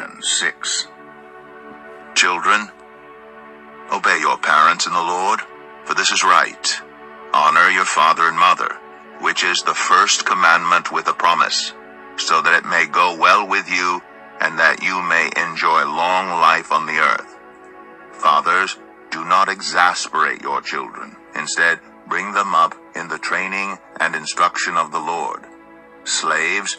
Ephesians 6. Children, obey your parents in the Lord, for this is right. Honor your father and mother, which is the first commandment with a promise, so that it may go well with you and that you may enjoy long life on the earth. Fathers, do not exasperate your children. Instead, bring them up in the training and instruction of the Lord. Slaves,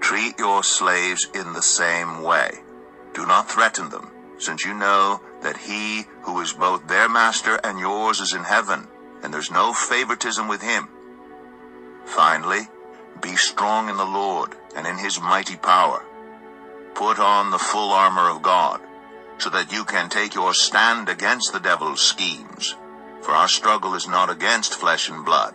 treat your slaves in the same way. Do not threaten them, since you know that he who is both their master and yours is in heaven, and there's no favoritism with him. Finally, be strong in the Lord and in his mighty power. Put on the full armor of God, so that you can take your stand against the devil's schemes. For our struggle is not against flesh and blood,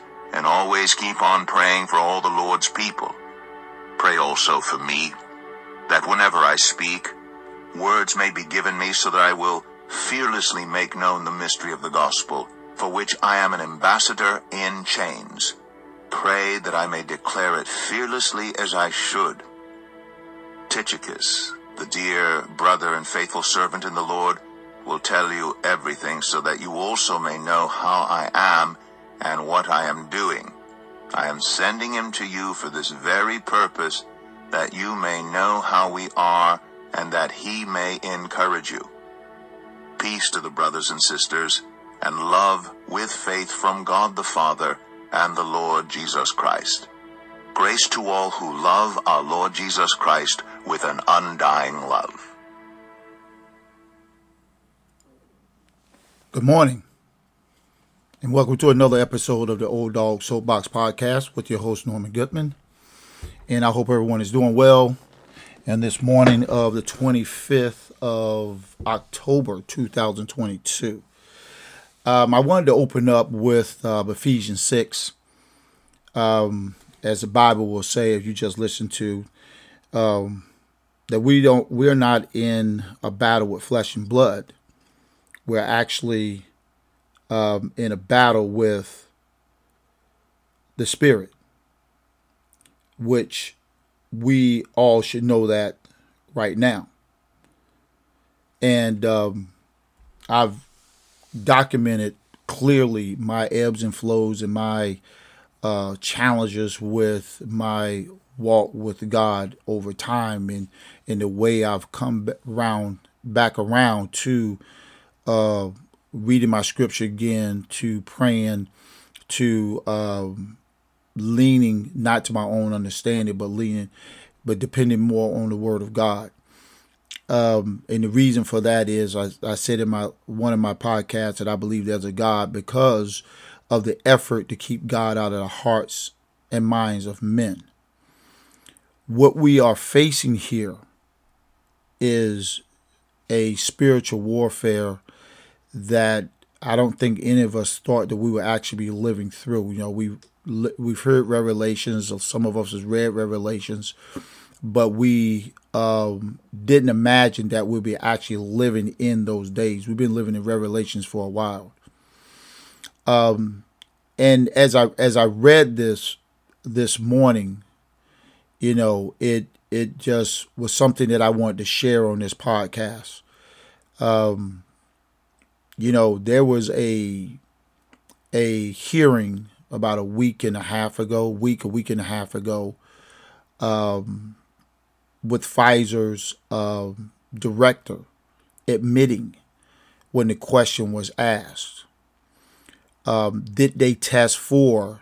and always keep on praying for all the Lord's people. Pray also for me, that whenever I speak, words may be given me so that I will fearlessly make known the mystery of the gospel, for which I am an ambassador in chains. Pray that I may declare it fearlessly as I should. Tychicus, the dear brother and faithful servant in the Lord, will tell you everything so that you also may know how I am and what I am doing. I am sending him to you for this very purpose, that you may know how we are and that he may encourage you. Peace to the brothers and sisters, and love with faith from God the Father and the Lord Jesus Christ. Grace to all who love our Lord Jesus Christ with an undying love. Good morning, and welcome to another episode of the Old Dawg Soapbox Podcast with your host, Norman Goodman. And I hope everyone is doing well. And this morning of the 25th of October 2022, um, I wanted to open up with uh, Ephesians 6. Um, as the Bible will say, if you just listen to, um, that we don't, we're not in a battle with flesh and blood we're actually um, in a battle with the spirit, which we all should know that right now. And um, I've documented clearly my ebbs and flows and my uh, challenges with my walk with God over time and in the way I've come around back around to uh, reading my scripture again to praying to um, leaning not to my own understanding but leaning but depending more on the word of god. Um, and the reason for that is I, I said in my one of my podcasts that i believe there's a god because of the effort to keep god out of the hearts and minds of men. What we are facing here is a spiritual warfare that I don't think any of us thought that we would actually be living through. You know, we we've heard revelations, of some of us has read revelations, but we um, didn't imagine that we'd be actually living in those days. We've been living in Revelations for a while. Um, and as I as I read this this morning, you know, it it just was something that I wanted to share on this podcast. Um, you know, there was a a hearing about a week and a half ago, week a week and a half ago, um, with Pfizer's uh, director admitting when the question was asked, um, did they test for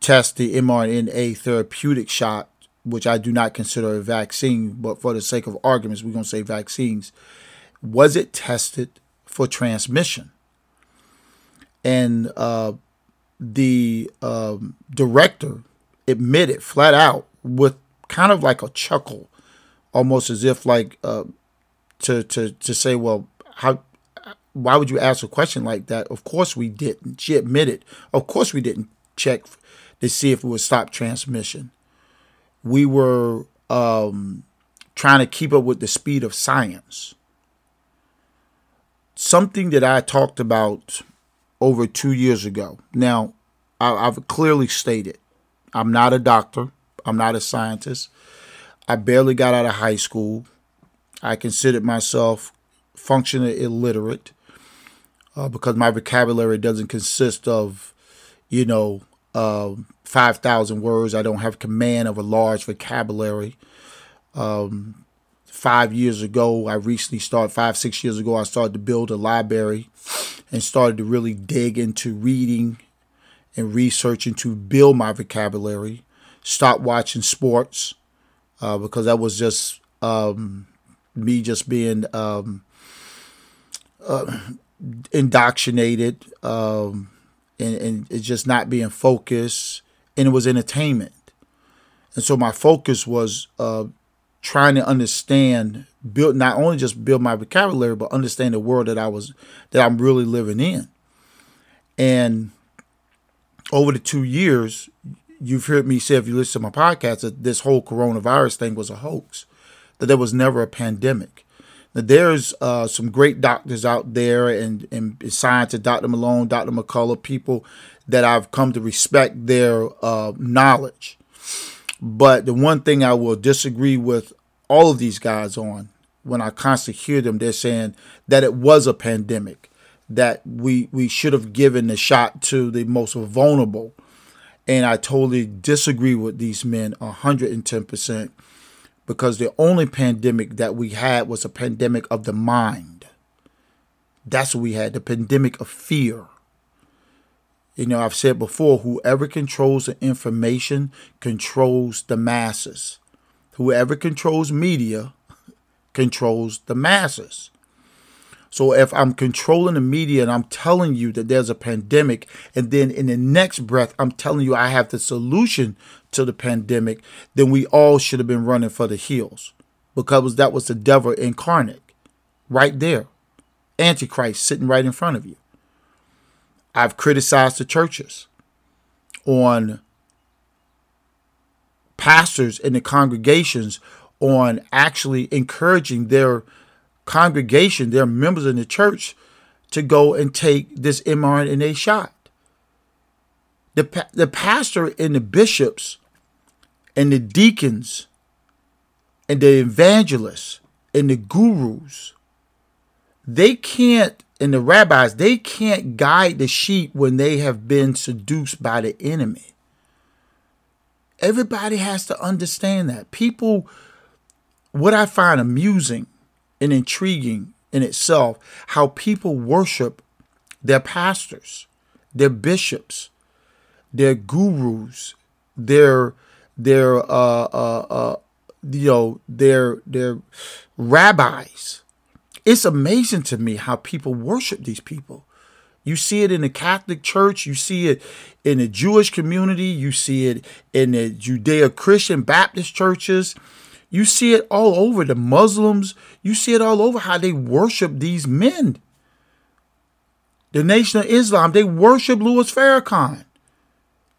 test the mRNA therapeutic shot, which I do not consider a vaccine, but for the sake of arguments, we're going to say vaccines. Was it tested for transmission? And uh, the um, director admitted flat out with kind of like a chuckle, almost as if like uh, to to to say, well, how why would you ask a question like that? Of course we didn't. She admitted, of course we didn't check to see if it would stop transmission. We were um, trying to keep up with the speed of science. Something that I talked about over two years ago. Now, I, I've clearly stated I'm not a doctor. I'm not a scientist. I barely got out of high school. I considered myself functionally illiterate uh, because my vocabulary doesn't consist of, you know, uh, 5,000 words. I don't have command of a large vocabulary. Um, five years ago, I recently started, five, six years ago, I started to build a library and started to really dig into reading and researching to build my vocabulary Stop watching sports uh, because that was just um, me just being um, uh, indoctrinated um, and, and just not being focused and it was entertainment. And so my focus was uh, trying to understand build not only just build my vocabulary but understand the world that i was that i'm really living in and over the two years you've heard me say if you listen to my podcast that this whole coronavirus thing was a hoax, that there was never a pandemic. Now, there's uh, some great doctors out there and, and scientists, Dr. Malone, Dr. McCullough, people that I've come to respect their uh, knowledge. But the one thing I will disagree with all of these guys on, when I constantly hear them, they're saying that it was a pandemic, that we we should have given the shot to the most vulnerable and I totally disagree with these men 110% because the only pandemic that we had was a pandemic of the mind. That's what we had the pandemic of fear. You know, I've said before whoever controls the information controls the masses. Whoever controls media controls the masses. So if I'm controlling the media and I'm telling you that there's a pandemic, and then in the next breath, I'm telling you I have the solution to the pandemic, then we all should have been running for the hills because that was the devil incarnate right there. Antichrist sitting right in front of you. I've criticized the churches on pastors in the congregations on actually encouraging their congregation, their members in the church, to go and take this mRNA shot. The, the pastor and the bishops and the deacons and the evangelists and the gurus, they can't, and the rabbis, they can't guide the sheep when they have been seduced by the enemy. Everybody has to understand that. People, what I find amusing and intriguing in itself how people worship their pastors, their bishops, their gurus, their their uh, uh, uh, you know their their rabbis. It's amazing to me how people worship these people. You see it in the Catholic Church, you see it in the Jewish community, you see it in the Judeo Christian Baptist churches, you see it all over the Muslims. You see it all over how they worship these men. The Nation of Islam, they worship Louis Farrakhan.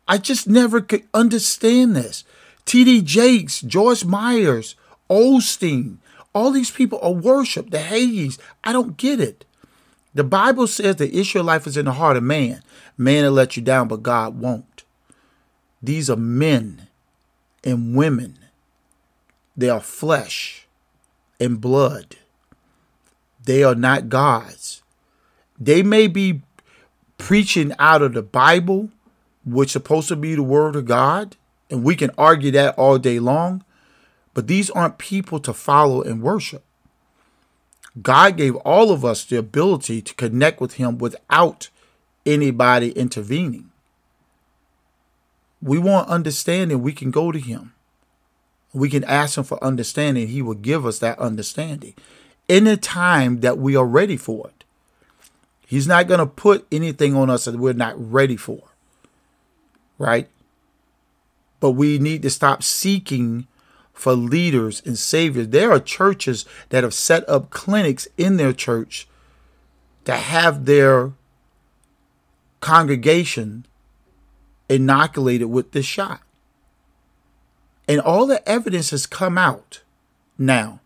I just never could understand this. T.D. Jakes, Joyce Myers, Osteen, all these people are worshiped, the Hagins. I don't get it. The Bible says the issue of life is in the heart of man. Man will let you down, but God won't. These are men and women. They are flesh and blood. They are not gods. They may be preaching out of the Bible, which is supposed to be the word of God, and we can argue that all day long, but these aren't people to follow and worship. God gave all of us the ability to connect with Him without anybody intervening. We want understanding, we can go to Him. We can ask Him for understanding. He will give us that understanding in a time that we are ready for it. He's not going to put anything on us that we're not ready for. Right? But we need to stop seeking for leaders and saviors. There are churches that have set up clinics in their church to have their congregation inoculated with this shot. And all the evidence has come out now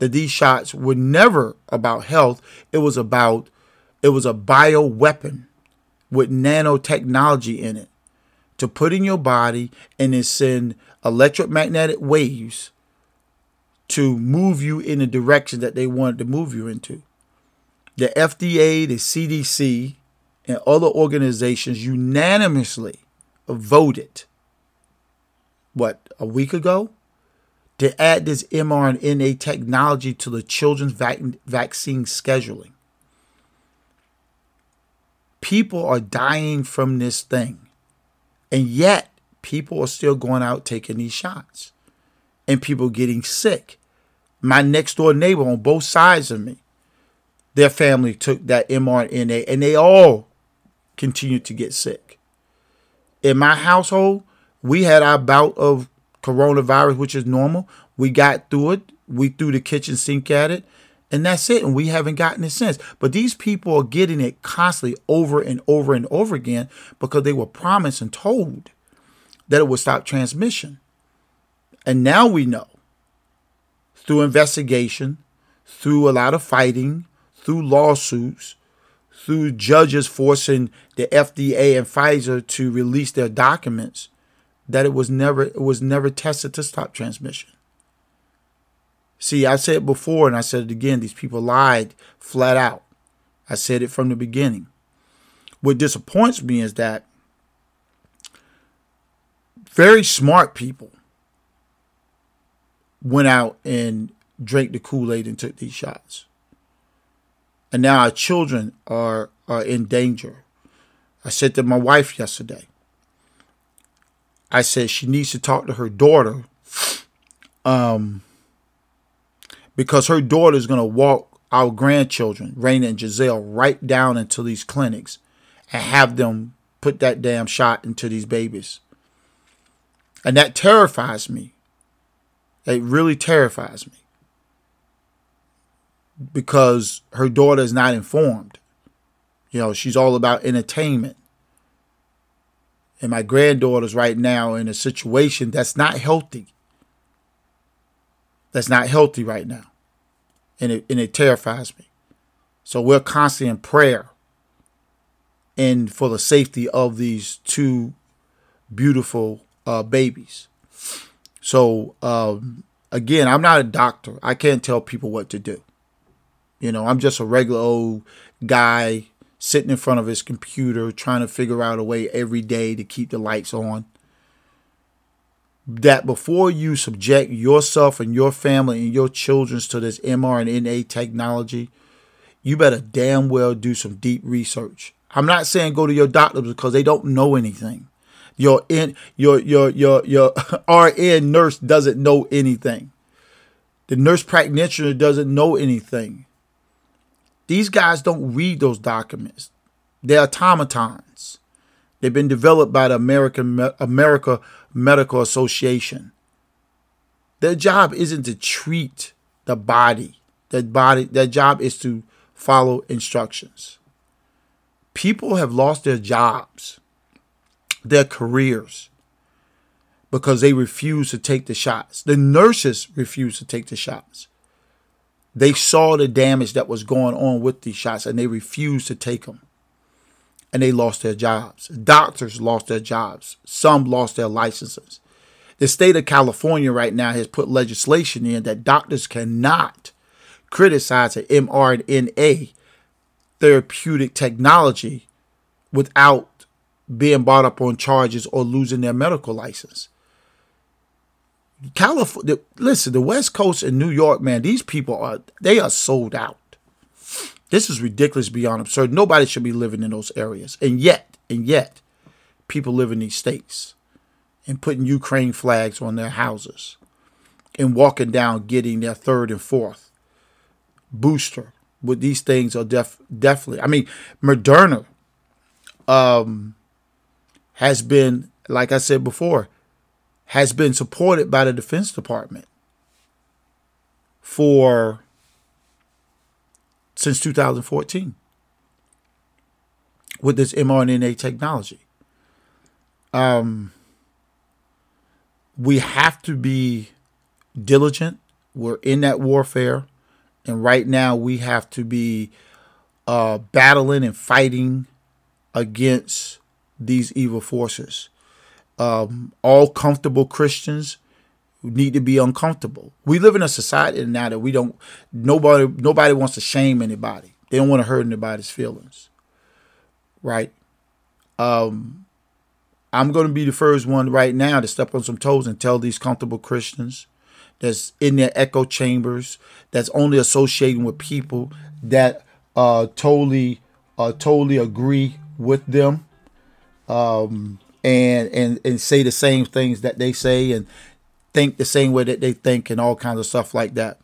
that these shots were never about health. It was about, it was a bio weapon with nanotechnology in it to put in your body and then send electromagnetic waves to move you in the direction that they wanted to move you into. The FDA, the CDC, and other organizations unanimously voted, what, a week ago, to add this mRNA technology to the children's vac- vaccine scheduling. People are dying from this thing. And yet, people are still going out taking these shots and people getting sick. My next door neighbor on both sides of me, their family took that mRNA and they all continued to get sick. In my household, we had our bout of coronavirus, which is normal. We got through it. We threw the kitchen sink at it. And that's it. And we haven't gotten it since. But these people are getting it constantly over and over and over again because they were promised and told that it would stop transmission. And now we know through investigation, through a lot of fighting, through lawsuits, through judges forcing the FDA and Pfizer to release their documents, that it was never it was never tested to stop transmission. See, I said it before and I said it again, these people lied flat out. I said it from the beginning. What disappoints me is that very smart people went out and drank the Kool-Aid and took these shots. And now our children are are in danger. I said to my wife yesterday, I said she needs to talk to her daughter um, because her daughter is going to walk our grandchildren, Raina and Giselle, right down into these clinics and have them put that damn shot into these babies. And that terrifies me. It really terrifies me. Because her daughter is not informed. You know, she's all about entertainment. And my granddaughter's right now in a situation that's not healthy. That's not healthy right now. And it, and it terrifies me. So we're constantly in prayer and for the safety of these two beautiful uh, babies. So um, again, I'm not a doctor. I can't tell people what to do. You know, I'm just a regular old guy sitting in front of his computer trying to figure out a way every day to keep the lights on. That before you subject yourself and your family and your children to this mRNA technology, you better damn well do some deep research. I'm not saying go to your doctor because they don't know anything. Your in your your your your RN nurse doesn't know anything. The nurse practitioner doesn't know anything. These guys don't read those documents. They're automatons. They've been developed by the American America Medical Association. Their job isn't to treat the body. Their body their job is to follow instructions. People have lost their jobs their careers because they refused to take the shots. The nurses refused to take the shots. They saw the damage that was going on with these shots and they refused to take them. And they lost their jobs. Doctors lost their jobs. Some lost their licenses. The state of California right now has put legislation in that doctors cannot criticize an mRNA therapeutic technology without being brought up on charges or losing their medical license. California, listen, the West Coast and New York, man, these people are they are sold out. This is ridiculous beyond absurd. Nobody should be living in those areas, and yet, and yet, people live in these states and putting Ukraine flags on their houses and walking down getting their third and fourth booster. With these things are def definitely. I mean, Moderna um, has been, like I said before, has been supported by the Defense Department for since 2014 with this mRNA technology. Um, we have to be diligent. We're in that warfare, and right now we have to be uh, battling and fighting against these evil forces um, all comfortable Christians need to be uncomfortable. We live in a society now that we don't nobody nobody wants to shame anybody. They don't want to hurt anybody's feelings. Right? Um I'm going to be the first one right now to step on some toes and tell these comfortable Christians that's in their echo chambers, that's only associating with people that uh totally uh totally agree with them. Um and and and say the same things that they say and think the same way that they think and all kinds of stuff like that.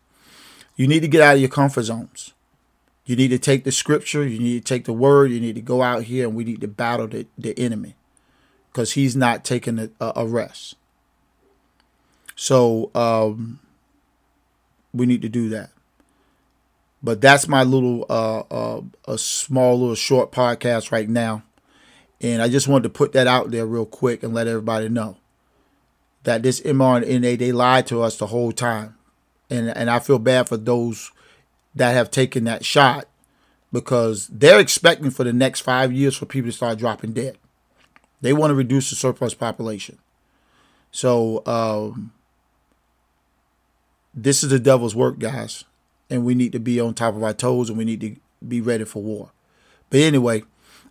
You need to get out of your comfort zones. You need to take the scripture, you need to take the word, you need to go out here and we need to battle the, the enemy because he's not taking a, a rest. So um, we need to do that. But that's my little, uh, uh, a small little short podcast right now. And I just wanted to put that out there real quick and let everybody know that this mRNA, they lied to us the whole time. And, and I feel bad for those that have taken that shot because they're expecting for the next five years for people to start dropping dead. They want to reduce the surplus population. So um, this is the devil's work, guys. And we need to be on top of our toes and we need to be ready for war. But anyway,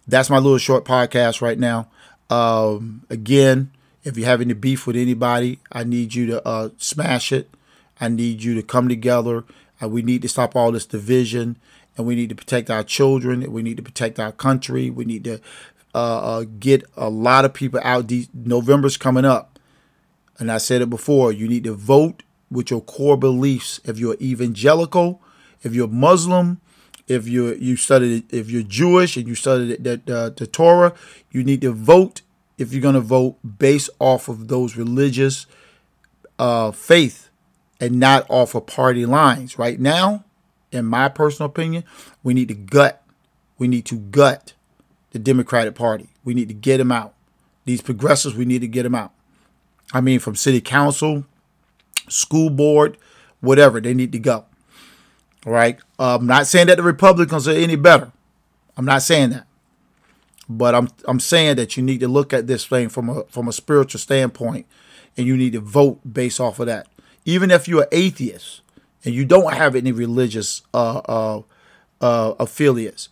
that's my little short podcast right now. Um, again, if you have any beef with anybody, I need you to uh, smash it. I need you to come together. Uh, we need to stop all this division, and we need to protect our children. We need to protect our country. We need to uh, uh get a lot of people out. De- November's coming up, and I said it before. You need to vote with your core beliefs. If you're evangelical, if you're Muslim, if you you studied if you're Jewish and you studied the, the, the Torah, you need to vote if you're going to vote based off of those religious uh, faith and not off of party lines. Right now, in my personal opinion, we need to gut. We need to gut the Democratic Party. We need to get them out. These progressives, we need to get them out. I mean, from city council, school board, whatever, they need to go. Right. I'm not saying that the Republicans are any better. I'm not saying that. But I'm I'm saying that you need to look at this thing from a from a spiritual standpoint and you need to vote based off of that. Even if you're atheist and you don't have any religious uh, uh, uh, affiliates,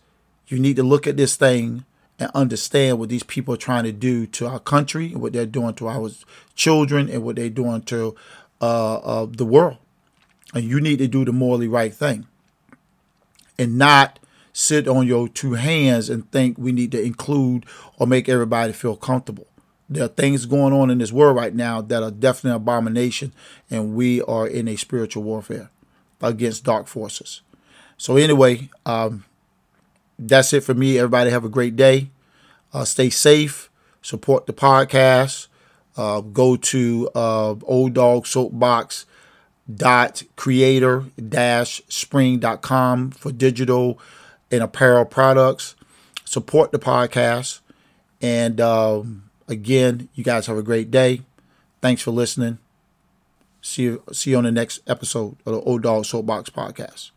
you need to look at this thing and understand what these people are trying to do to our country and what they're doing to our children and what they're doing to uh, uh, the world. And you need to do the morally right thing and not sit on your two hands and think we need to include or make everybody feel comfortable. There are things going on in this world right now that are definitely an abomination, and we are in a spiritual warfare against dark forces. So, anyway, um, that's it for me. Everybody have a great day. Uh, stay safe. Support the podcast. Uh, go to uh, Old Dawg Soapbox dot creator dash spring.com for digital and apparel products. Support the podcast. And um, again, you guys have a great day. Thanks for listening. See you, see you on the next episode of the Old Dawg Soapbox Podcast.